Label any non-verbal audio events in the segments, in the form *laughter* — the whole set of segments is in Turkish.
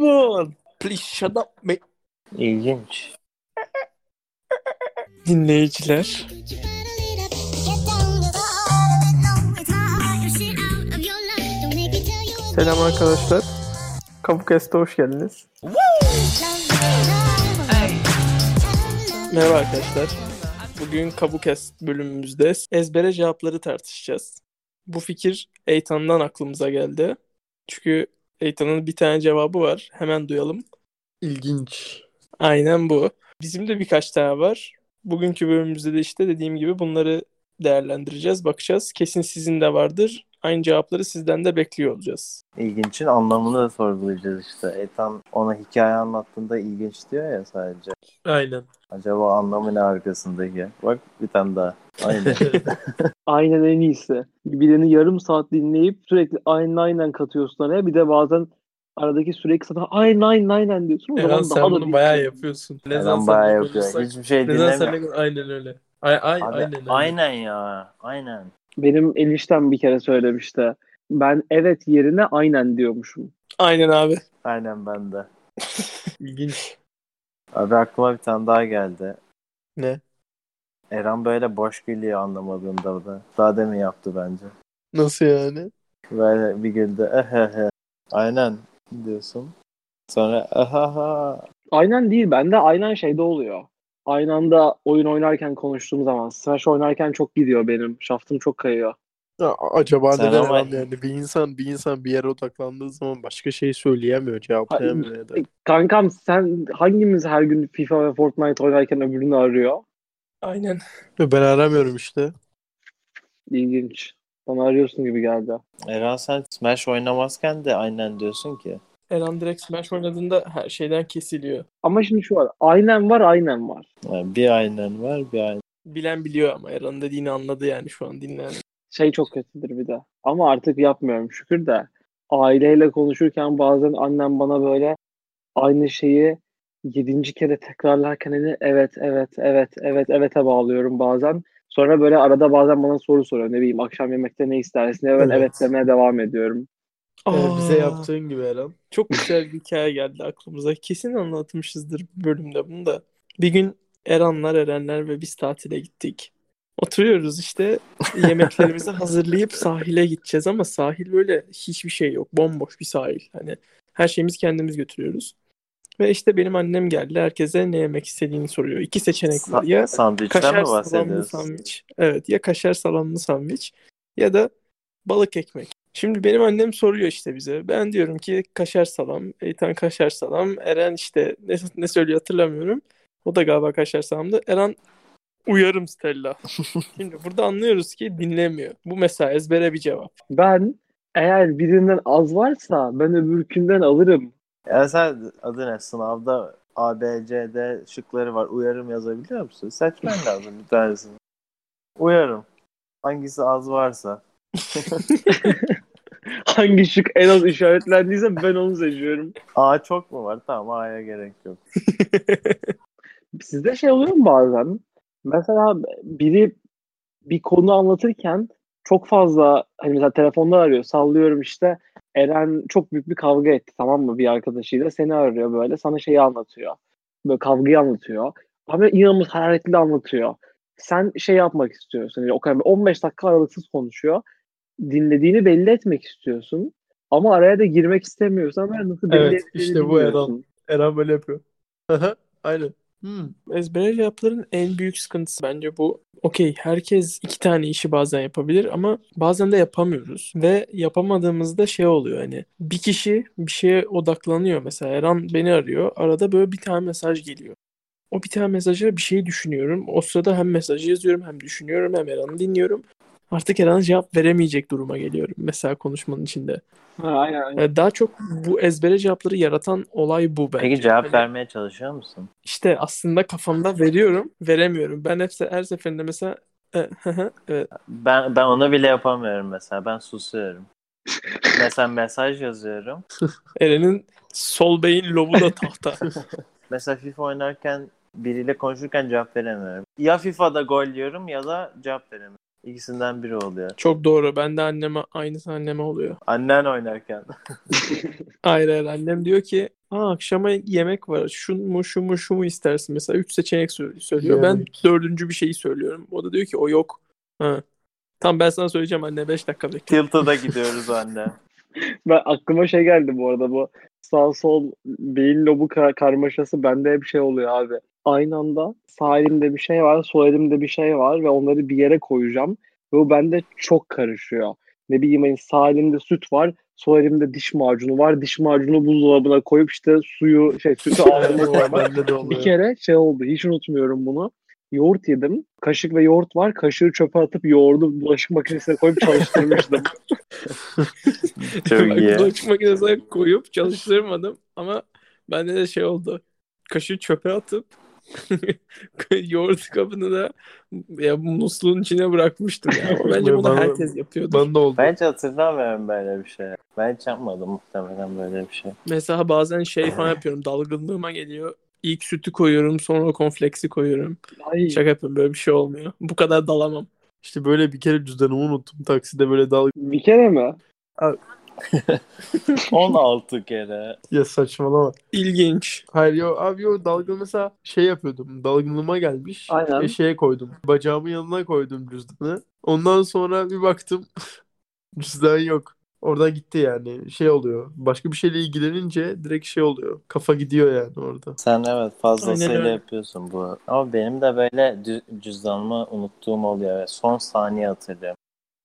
Come on. Please shut up me. İlginç. Dinleyiciler. Selam arkadaşlar. Kabukest'e hoş geldiniz. Merhaba arkadaşlar. Bugün Kabukest bölümümüzde ezbere cevapları tartışacağız. Bu fikir Eytan'dan aklımıza geldi. Çünkü Eytan'ın bir tane cevabı var. Hemen duyalım. İlginç. Aynen bu. Bizim de birkaç tane var. Bugünkü bölümümüzde de işte dediğim gibi bunları değerlendireceğiz, bakacağız. Kesin sizin de vardır. Aynı cevapları sizden de bekliyor olacağız. İlginçin anlamını da sorgulayacağız işte. Ethan ona hikaye anlattığında ilginç diyor ya sadece. Aynen. Acaba anlamı ne arkasındaki? Bak bir tane daha. Aynen. *laughs* Aynen en iyisi. Birini yarım saat dinleyip sürekli aynen aynen katıyorsun araya. Bir de bazen aradaki süre kısa aynen aynen aynen diyorsun. O Eren zaman sen daha da bunu bir- bayağı yapıyorsun. Ne zaman Neden bayağı yapıyor. Hiçbir şey dinlemiyor. Aynen öyle. Ay, ay, Abi, aynen aynen, öyle. ya. Aynen. Benim eniştem bir kere söylemişti. Ben evet yerine aynen diyormuşum. Aynen abi. Aynen ben de. *laughs* İlginç. Abi aklıma bir tane daha geldi. Ne? Eren böyle boş gülüyor anlamadığında da. Daha demin yaptı bence. Nasıl yani? Böyle bir güldü. Ehehe. Aynen diyorsun. Sonra ahaha. Aynen değil. Bende aynen şeyde oluyor. Aynı anda oyun oynarken konuştuğum zaman. Smash oynarken çok gidiyor benim. Şaftım çok kayıyor. Ya, acaba Sen neden ama- yani bir insan bir insan bir yere odaklandığı zaman başka şey söyleyemiyor, cevaplayamıyor ya da. Kankam sen hangimiz her gün FIFA ve Fortnite oynarken öbürünü arıyor? Aynen. Ben aramıyorum işte. İlginç. Bana arıyorsun gibi geldi. Eren sen Smash oynamazken de aynen diyorsun ki. Eren direkt Smash oynadığında her şeyden kesiliyor. Ama şimdi şu var. Aynen var aynen var. Yani bir aynen var bir aynen. Bilen biliyor ama Eren dediğini anladı yani şu an dinleyen. Şey çok kötüdür bir de. Ama artık yapmıyorum şükür de. Aileyle konuşurken bazen annem bana böyle aynı şeyi yedinci kere tekrarlarken hani evet evet evet evet evet'e bağlıyorum bazen. Sonra böyle arada bazen bana soru soruyor. Ne bileyim akşam yemekte ne istersin? Ve ben Evet. evet demeye devam ediyorum. Ee, bize yaptığın gibi Eren. Çok güzel bir hikaye geldi aklımıza. Kesin anlatmışızdır bu bölümde bunu da. Bir gün Erenler, Erenler ve biz tatile gittik. Oturuyoruz işte *laughs* yemeklerimizi hazırlayıp sahile gideceğiz ama sahil böyle hiçbir şey yok. Bomboş bir sahil. Hani her şeyimizi kendimiz götürüyoruz. Ve işte benim annem geldi. Herkese ne yemek istediğini soruyor. İki seçenek var. Ya Sa- sandviçten kaşar mi salamlı sandviç. Evet ya kaşar salamlı sandviç ya da balık ekmek. Şimdi benim annem soruyor işte bize. Ben diyorum ki kaşar salam. Eytan kaşar salam. Eren işte ne, ne söylüyor hatırlamıyorum. O da galiba kaşar salamdı. Eren uyarım Stella. *laughs* Şimdi burada anlıyoruz ki dinlemiyor. Bu mesela ezbere bir cevap. Ben eğer birinden az varsa ben öbürkünden alırım. Ya sen adı ne? Sınavda A, B, C, D şıkları var. Uyarım yazabiliyor musun? Seçmen lazım bir tanesini. Uyarım. Hangisi az varsa. *laughs* Hangi şık en az işaretlendiyse ben onu seçiyorum. A çok mu var? Tamam A'ya gerek yok. *laughs* Sizde şey oluyor mu bazen? Mesela biri bir konu anlatırken çok fazla hani mesela telefonda arıyor sallıyorum işte Eren çok büyük bir kavga etti tamam mı bir arkadaşıyla seni arıyor böyle sana şeyi anlatıyor. Böyle kavgayı anlatıyor. Ama inanılmaz hararetli anlatıyor. Sen şey yapmak istiyorsun. Yani o kadar 15 dakika aralıksız konuşuyor. Dinlediğini belli etmek istiyorsun. Ama araya da girmek istemiyorsun ama nasıl belli Evet, işte bu Eren. Eren böyle yapıyor. Aynen. Hmm. Ezbere cevapların en büyük sıkıntısı bence bu. Okey, herkes iki tane işi bazen yapabilir ama bazen de yapamıyoruz. Ve yapamadığımızda şey oluyor hani bir kişi bir şeye odaklanıyor. Mesela Eren beni arıyor. Arada böyle bir tane mesaj geliyor. O bir tane mesaja bir şey düşünüyorum. O sırada hem mesajı yazıyorum hem düşünüyorum hem Eren'i dinliyorum. Artık Eren'e cevap veremeyecek duruma geliyorum mesela konuşmanın içinde. Ha, aynen, aynen. Yani daha çok bu ezbere cevapları yaratan olay bu bence. Peki cevap Hani- vermeye çalışıyor musun? işte aslında kafamda veriyorum, veremiyorum. Ben hep her seferinde mesela e, hı hı, evet. Ben ben onu bile yapamıyorum mesela. Ben susuyorum. mesela mesaj yazıyorum. *laughs* Eren'in sol beyin lobu da tahta. *laughs* Mesela FIFA oynarken biriyle konuşurken cevap veremiyorum. Ya FIFA'da gol yiyorum ya da cevap veremiyorum. İkisinden biri oluyor. Çok doğru. Ben de anneme aynısı anneme oluyor. Annen oynarken. *laughs* Hayır hayır annem diyor ki Ha, akşama yemek var. Şu mu şu mu şu mu istersin mesela. Üç seçenek sö- söylüyor. Ben Yemek. dördüncü bir şeyi söylüyorum. O da diyor ki o yok. Ha. Tamam ben sana söyleyeceğim anne 5 dakika bekle. Tilta'da gidiyoruz anne. *laughs* Ben aklıma şey geldi bu arada bu sağ sol beyin lobu ka- karmaşası bende hep şey oluyor abi. Aynı anda sağ elimde bir şey var, sol elimde bir şey var ve onları bir yere koyacağım. Ve bu bende çok karışıyor. Ne bileyim hani sağ elimde süt var, sol elimde diş macunu var. Diş macunu buzdolabına koyup işte suyu şey sütü *laughs* ağzıma koymak. Bir kere şey oldu hiç unutmuyorum bunu. Yoğurt yedim. Kaşık ve yoğurt var. Kaşığı çöpe atıp yoğurdu bulaşık makinesine koyup çalıştırmıştım. *laughs* Çok iyi. Bulaşık makinesine koyup çalıştırmadım ama bende de şey oldu. Kaşığı çöpe atıp *laughs* yoğurt kabını da ya musluğun içine bırakmıştım ya. Ama *laughs* Bence bunu Ben- herkes yapıyordu. Ben de oldu. Bence hatırlamıyorum böyle bir şey. Ben hiç yapmadım muhtemelen böyle bir şey. Mesela bazen şey falan yapıyorum. Dalgınlığıma geliyor. İlk sütü koyuyorum sonra konfleksi koyuyorum. Ay, Şaka yapıyorum böyle bir şey olmuyor. Bu kadar dalamam. İşte böyle bir kere cüzdanımı unuttum. Takside böyle dal... bir kere mi? *laughs* 16 kere. Ya saçmalama. İlginç. Hayır yo abi yo dalgın mesela şey yapıyordum. Dalgınlığıma gelmiş. Aynen. Ve şeye koydum. Bacağımın yanına koydum cüzdanı. Ondan sonra bir baktım *laughs* cüzdan yok. Oradan gitti yani. Şey oluyor. Başka bir şeyle ilgilenince direkt şey oluyor. Kafa gidiyor yani orada. Sen evet fazlasıyla yapıyorsun bu. Ama benim de böyle cü- cüzdanımı unuttuğum oluyor. ve Son saniye hatırlıyorum.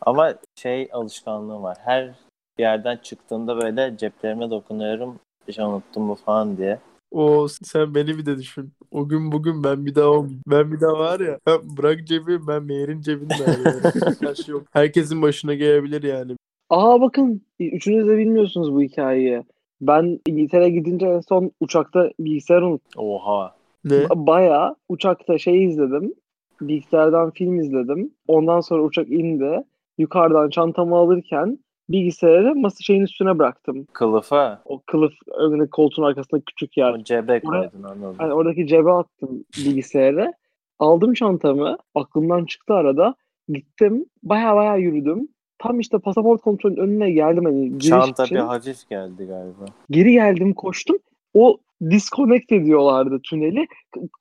Ama şey alışkanlığım var. Her yerden çıktığında böyle ceplerime dokunuyorum. Bir şey unuttum mu falan diye. O sen beni bir de düşün. O gün bugün ben bir daha o- ben bir daha var ya bırak cebi ben Meğer'in cebinde. *laughs* Her şey yok. Herkesin başına gelebilir yani. Aa bakın üçünüz de bilmiyorsunuz bu hikayeyi. Ben İngiltere'ye gidince en son uçakta bilgisayar unuttum. Oha. Ne? Bayağı uçakta şey izledim. Bilgisayardan film izledim. Ondan sonra uçak indi. Yukarıdan çantamı alırken bilgisayarı masa şeyin üstüne bıraktım. Kılıfa. O kılıf önündeki koltuğun arkasında küçük yer. O cebe koydun anladım. Hani oradaki cebe attım bilgisayarı. Aldım çantamı. Aklımdan çıktı arada. Gittim. Baya baya yürüdüm. Tam işte pasaport kontrolünün önüne geldim. Hani giriş Çanta için. bir hafif geldi galiba. Geri geldim koştum. O disconnect ediyorlardı tüneli.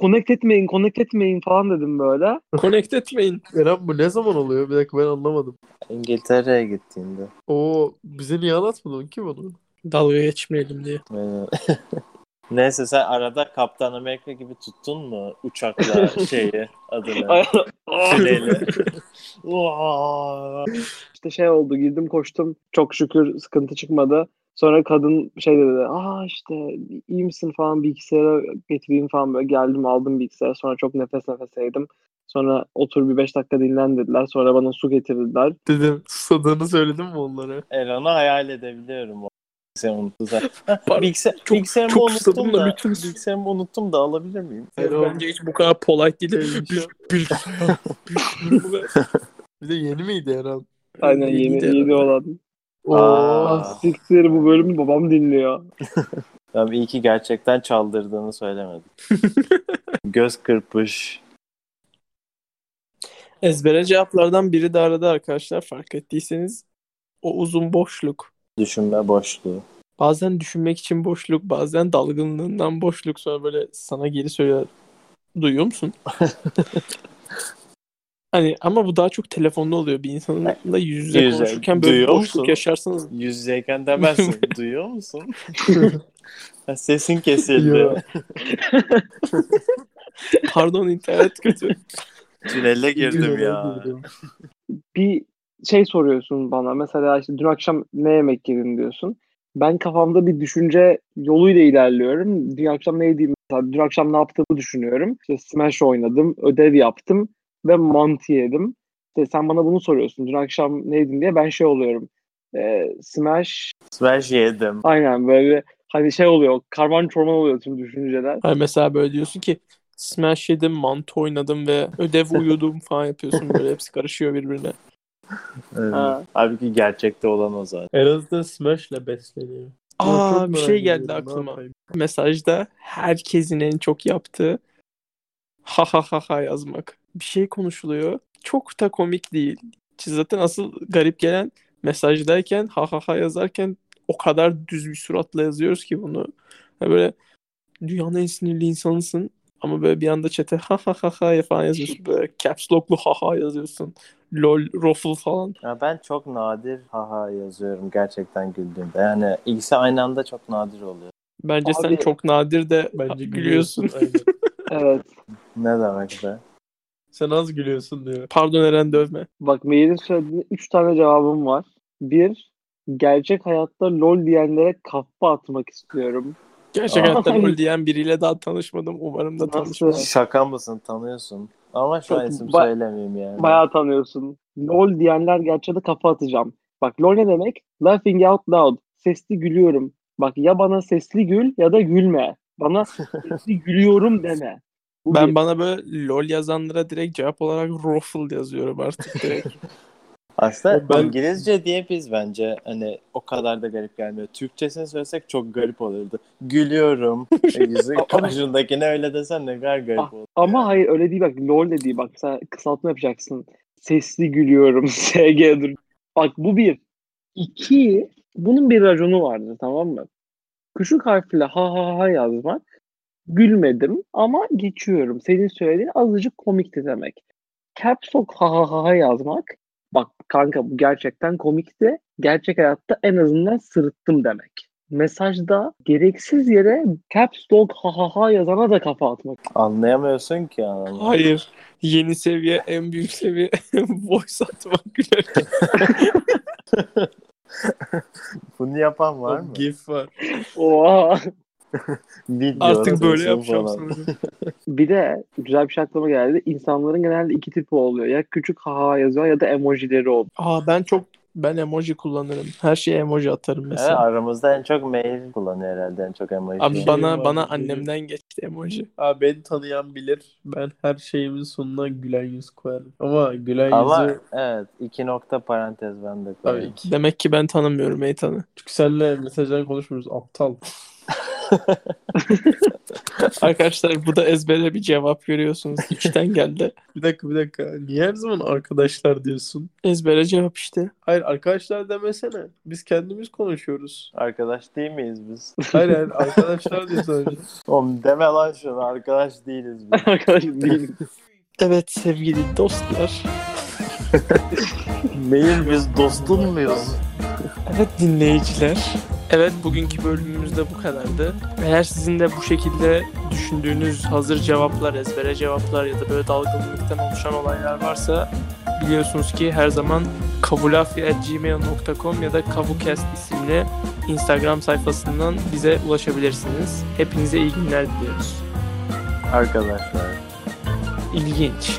Connect etmeyin, connect etmeyin falan dedim böyle. Connect etmeyin. Eren bu ne zaman oluyor? Bir dakika ben anlamadım. İngiltere'ye gittiğinde. O bize niye anlatmadın ki bunu? Dalga geçmeyelim diye. *laughs* Neyse sen arada Kaptan Amerika gibi tuttun mu uçakla *laughs* şeyi adını *laughs* tüneli. İşte şey oldu girdim koştum. Çok şükür sıkıntı çıkmadı. Sonra kadın şey dedi. Aa işte iyi misin falan bilgisayara getireyim falan böyle. Geldim aldım bilgisayarı. Sonra çok nefes nefeseydim. Sonra otur bir 5 dakika dinlen dediler. Sonra bana su getirdiler. Dedim susadığını söyledim mi onlara? Eran'ı hayal edebiliyorum. o Bilgisayarımı unuttum zaten. Bilgisayar, çok- bilgisayarımı çok unuttum da bütün- bilgisayarımı unuttum da alabilir miyim? Eren, Bence hiç bu kadar polite değil. Şey- Bil- bilgisayar. bir de yeni miydi Eren? Aynen yeni, yeni olan. Oo. Ah siktir bu bölümü babam dinliyor. *laughs* Ben iyi ki gerçekten çaldırdığını söylemedim. *laughs* Göz kırpış. Ezbere cevaplardan biri de arada arkadaşlar fark ettiyseniz o uzun boşluk. Düşünme boşluğu. Bazen düşünmek için boşluk, bazen dalgınlığından boşluk sonra böyle sana geri söylüyor. Duyuyor musun? *laughs* hani ama bu daha çok telefonda oluyor. Bir insanla yüz yüze Yüz yüze. konuşurken böyle Duyuyor boşluk musun? yaşarsanız Yüz yüzeyken demezsin. *laughs* Duyuyor musun? Ha, Sesin kesildi. *laughs* Pardon internet kötü. Tünele girdim ya. Bir şey soruyorsun bana. Mesela işte dün akşam ne yemek yedin diyorsun. Ben kafamda bir düşünce yoluyla ilerliyorum. Dün akşam ne yediğimi mesela dün akşam ne yaptığımı düşünüyorum. İşte Smash oynadım, ödev yaptım ve mantı yedim. İşte sen bana bunu soruyorsun. Dün akşam ne yedin diye ben şey oluyorum. Ee, Smash Smash yedim. aynen böyle hani şey oluyor. Karman çorman oluyor tüm düşünceler. Hani mesela böyle diyorsun ki Smash yedim, mantı oynadım ve ödev uyudum falan yapıyorsun. Böyle hepsi karışıyor birbirine. Evet. Ha. Halbuki gerçekte olan o zaten. Eren de Smash'le besleniyor. Aa bir şey geldi aklıma. Mesajda herkesin en çok yaptığı ha ha ha ha yazmak. Bir şey konuşuluyor. Çok da komik değil. Zaten asıl garip gelen mesajdayken ha ha ha yazarken o kadar düz bir suratla yazıyoruz ki bunu. Ha böyle dünyanın en sinirli insanısın ama böyle bir anda chat'e ha ha ha ha falan yazıyorsun. *laughs* Böyle caps lock'lu ha ha yazıyorsun. Lol, ruffle falan. Ya ben çok nadir haha yazıyorum gerçekten güldüğümde. Yani ikisi aynı anda çok nadir oluyor. Bence sen Abi- çok nadir de Bence gülüyorsun. *laughs* Evet. Ne demek be? Sen az gülüyorsun diyor. Pardon Eren dövme. Bak Meyr'in söylediğine 3 tane cevabım var. Bir, gerçek hayatta lol diyenlere kafa atmak istiyorum. Gerçek Aa. hayatta lol diyen biriyle daha tanışmadım. Umarım da tanışmam. Şaka mısın? Tanıyorsun. Ama şu an isim ba- söylemeyeyim yani. Bayağı tanıyorsun. Lol diyenler gerçeğe de kafa atacağım. Bak lol ne demek? Laughing out loud. Sesli gülüyorum. Bak ya bana sesli gül ya da gülme. Bana *laughs* sesli gülüyorum deme. Bu Ben bir. bana böyle lol yazanlara direkt cevap olarak ruffle yazıyorum artık direkt. *laughs* Aslında Ben- İngilizce diye biz bence hani o kadar da garip gelmiyor. Türkçesini söylesek çok garip olurdu. Gülüyorum. *laughs* E, Yüzü karşındakine öyle desen ne kadar garip olur. Ama hayır öyle değil bak lol de değil. Bak sen kısaltma yapacaksın. Sesli gülüyorum. *laughs* SG dur. Bak bu bir. İki. Bunun bir raconu vardır tamam mı? Küçük harfle ha ha ha yazmak. Gülmedim ama geçiyorum. Senin söylediğin azıcık komikti demek. Caps lock ha ha ha yazmak. Bak kanka bu gerçekten komikti. Gerçek hayatta en azından sırıttım demek. Mesajda gereksiz yere caps lock ha ha ha yazana da kafa atmak. Anlayamıyorsun ki anlamı. Hayır. Yeni seviye, en büyük seviye voice atmak gülerken. Bunu yapan var mı? GIF var. Oha. *laughs* Video Artık böyle yapacağım sanırım. *laughs* Bir de güzel bir şey aklıma geldi. İnsanların genelde iki tipi oluyor. Ya küçük ha ha yazıyor ya da emojileri oluyor. Aa ben çok ben emoji kullanırım. Her şeye emoji atarım Evet, mesela. aramızda en çok mail kullanıyor herhalde en çok emoji. Abi Şey bana var, bana şey- annemden geçti emoji. Abi beni tanıyan bilir. Ben her şeyimin sonuna gülen yüz koyarım. Ama gülen Ama yüzü evet iki nokta parantez ben de Abi koyayım. iki. Demek ki ben tanımıyorum Eytan'ı. Çünkü seninle mesajdan konuşmuyoruz. Aptal. *laughs* Arkadaşlar bu da ezbere bir cevap görüyorsunuz. İçten geldi. Bir dakika bir dakika. Niye her zaman arkadaşlar diyorsun? Ezbere cevap işte. Hayır arkadaşlar demesene. Biz kendimiz konuşuyoruz. Arkadaş değil miyiz biz? Hayır hayır arkadaşlar diyor sadece. *laughs* Oğlum deme lan şunu arkadaş değiliz biz. *laughs* Arkadaş değil. Evet sevgili dostlar. Mail biz dostun muyuz? Evet dinleyiciler. Evet bugünkü bölümümüzde bu kadardı. Eğer sizin de bu şekilde düşündüğünüz hazır cevaplar, ezbere cevaplar ya da böyle dalgınlıktan oluşan olaylar varsa biliyorsunuz ki her zaman kavulafi.gmail.com ya da kavukast isimli Instagram sayfasından bize ulaşabilirsiniz. Hepinize iyi günler diliyoruz. Arkadaşlar. İlginç.